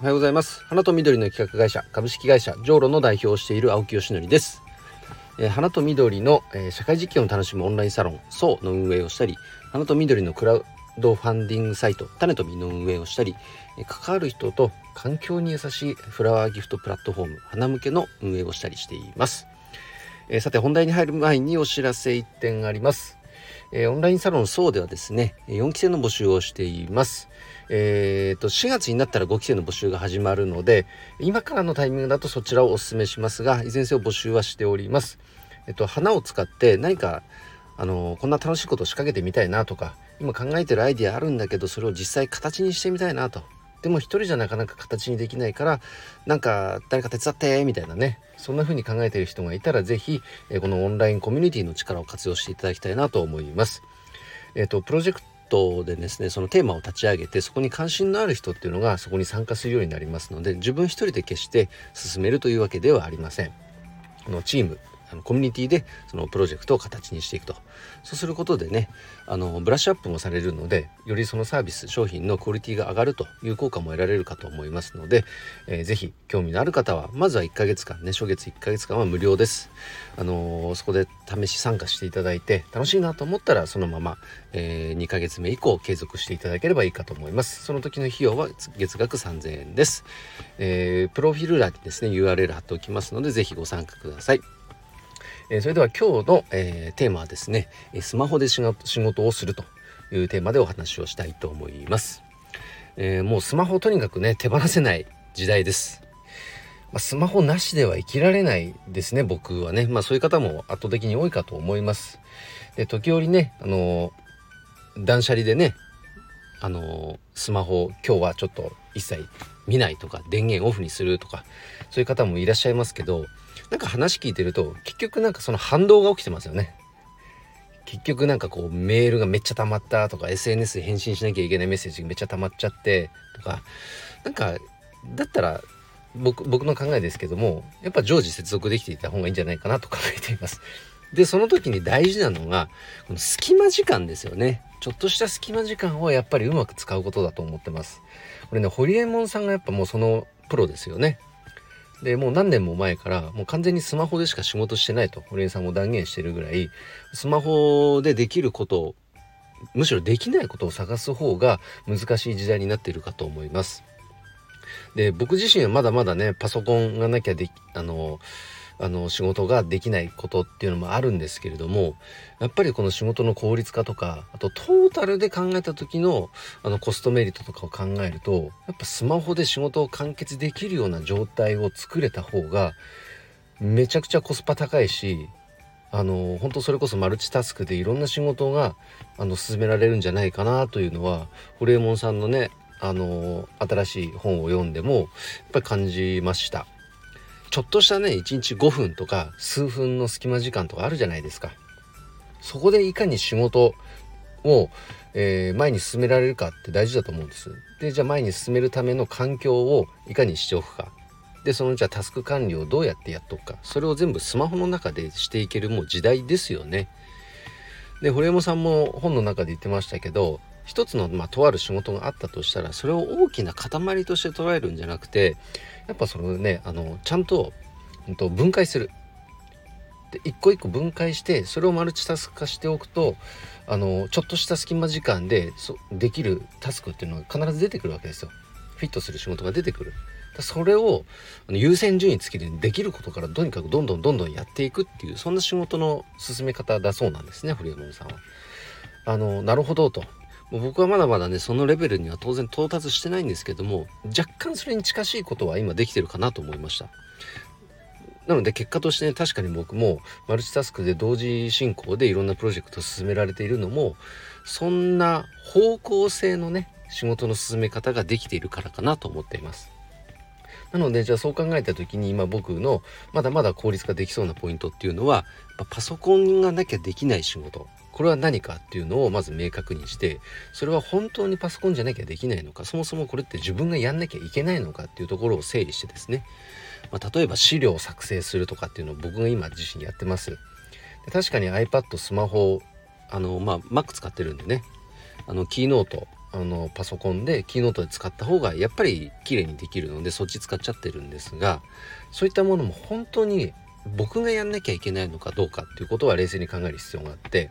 おはようございます。花と緑の企画会社株式会社ジョーロの代表をしている青木よしのりです。えー花と緑の、えー社会実験を楽しむオンラインサロン SO の運営をしたり花と緑のクラウドファンディングサイト種と実の運営をしたりえー関わる人と環境に優しいフラワーギフトプラットフォーム花向けの運営をしたりしています、えさて本題に入る前にお知らせ1点あります。えーオンラインサロン SO ではですね4期生の募集をしています。えーと4月になったら5期生の募集が始まるので今からのタイミングだとそちらをお勧めしますがいずれにせよ募集はしております。えっと花を使って何かあのこんな楽しいことを仕掛けてみたいなとか今考えてるアイディアあるんだけどそれを実際形にしてみたいなとでも一人じゃなかなか形にできないからなんか誰か手伝ってみたいなねそんな風に考えている人がいたら是非えこのオンラインコミュニティの力を活用していただきたいなと思います。えっとプロジェクトでですねそのテーマを立ち上げてそこに関心のある人っていうのがそこに参加するようになりますので自分一人で決して進めるというわけではありません。のチームあのコミュニティでそのプロジェクトを形にしていくと。そうすることでねあのブラッシュアップもされるのでよりそのサービス商品のクオリティが上がるという効果も得られるかと思いますので、えーぜひ興味のある方はまずは1ヶ月間ね初月1ヶ月間は無料です、あのーそこで試し参加していただいて楽しいなと思ったらそのまま、え2ヶ月目以降継続していただければいいかと思います。その時の費用は月額3000円です、えープロフィール欄にですね URL 貼っておきますのでぜひご参加ください。えーそれでは今日の、えーテーマはですねスマホで仕事をするというテーマでお話をしたいと思います、えーもうスマホとにかくね手放せない時代です、まあスマホなしでは生きられないですね僕はね。まあそういう方も圧倒的に多いかと思います。で時折ねあの断捨離でねあのスマホ今日はちょっと一切見ないとか電源オフにするとかそういう方もいらっしゃいますけどなんか話聞いてると結局なんかその反動が起きてますよね。結局なんかこうメールがめっちゃ溜まったとか SNS 返信しなきゃいけないメッセージがめっちゃ溜まっちゃってとかなんかだったら僕僕の考えですけどもやっぱ常時接続できていた方がいいんじゃないかなと考え ています。でその時に大事なのがこの隙間時間ですよね。ちょっとした隙間時間をやっぱりうまく使うことだと思ってます。これねホリエモンさんがやっぱもうそのプロですよね。でもう何年も前からもう完全にスマホでしか仕事してないと堀江さんも断言してるぐらいスマホでできることをむしろできないことを探す方が難しい時代になっているかと思います。で僕自身はまだまだねパソコンがなきゃできあのあの仕事ができないことっていうのもあるんですけれどもやっぱりこの仕事の効率化とかあとトータルで考えた時のあのコストメリットとかを考えるとやっぱスマホで仕事を完結できるような状態を作れた方がめちゃくちゃコスパ高いしあの本当それこそマルチタスクでいろんな仕事があの進められるんじゃないかなというのはホリエモンさんのねあの新しい本を読んでもやっぱり感じました。ちょっとしたね1日5分とか数分の隙間時間とかあるじゃないですか。そこでいかに仕事を、えー前に進められるかって大事だと思うんです。でじゃあ前に進めるための環境をいかにしておくか。でそのじゃあタスク管理をどうやってやっとくか。それを全部スマホの中でしていけるもう時代ですよね。で堀山さんも本の中で言ってましたけど一つの、まあ、とある仕事があったとしたらそれを大きな塊として捉えるんじゃなくてやっぱそのねあのちゃんと,、うんと分解する。で一個一個分解してそれをマルチタスク化しておくとあのちょっとした隙間時間でそできるタスクっていうのが必ず出てくるわけですよ。フィットする仕事が出てくる。だそれをあの優先順位つけてできることからとにかくどんどんどんどんやっていくっていうそんな仕事の進め方だそうなんですね堀山さんは。あのなるほどと。もう僕はまだまだねそのレベルには当然到達してないんですけども若干それに近しいことは今できてるかなと思いました。なので結果としてね確かに僕もマルチタスクで同時進行でいろんなプロジェクトを進められているのもそんな方向性のね仕事の進め方ができているからかなと思っています。なのでじゃあそう考えた時に今僕のまだまだ効率化できそうなポイントっていうのはパソコンがなきゃできない仕事。これは何かっていうのをまず明確にしてそれは本当にパソコンじゃなきゃできないのかそもそもこれって自分がやんなきゃいけないのかっていうところを整理してですね、まあ、例えば資料を作成するとかっていうのを僕が今自身やってます。で確かに iPad スマホあのまあ Mac 使ってるんでね。あのキーノートあのパソコンでキーノートで使った方がやっぱり綺麗にできるのでそっち使っちゃってるんですがそういったものも本当に僕がやんなきゃいけないのかどうかっていうことは冷静に考える必要があって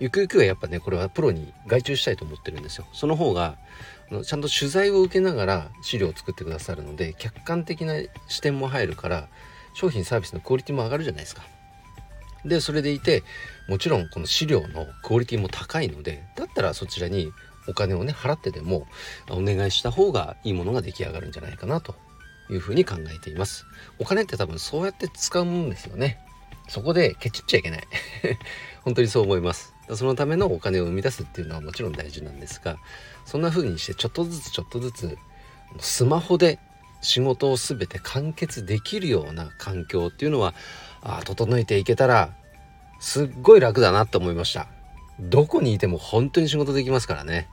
ゆくゆくはやっぱねこれはプロに外注したいと思ってるんですよ。その方がちゃんと取材を受けながら資料を作ってくださるので客観的な視点も入るから商品サービスのクオリティも上がるじゃないですか。でそれでいてもちろんこの資料のクオリティも高いのでだったらそちらにお金をね払ってでもお願いした方がいいものが出来上がるんじゃないかなというふうに考えています。お金って多分そうやって使うもんですよね。そこでケチっちゃいけない。本当にそう思います。そのためのお金を生み出すっていうのはもちろん大事なんですがそんな風にしてちょっとずつちょっとずつスマホで仕事を全て完結できるような環境っていうのはあ整えていけたらすっごい楽だなと思いました。どこにいても本当に仕事できますからね。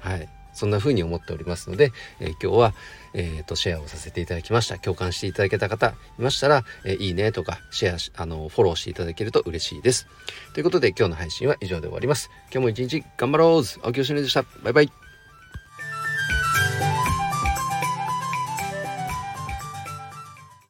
はい。そんな風に思っておりますので、えー、今日は、えーと、シェアをさせていただきました。共感していただけた方いましたら、えー、いいねとかシェアあのフォローしていただけると嬉しいです。ということで今日の配信は以上で終わります。今日も一日頑張ろう青木よしのでした。バイバイ。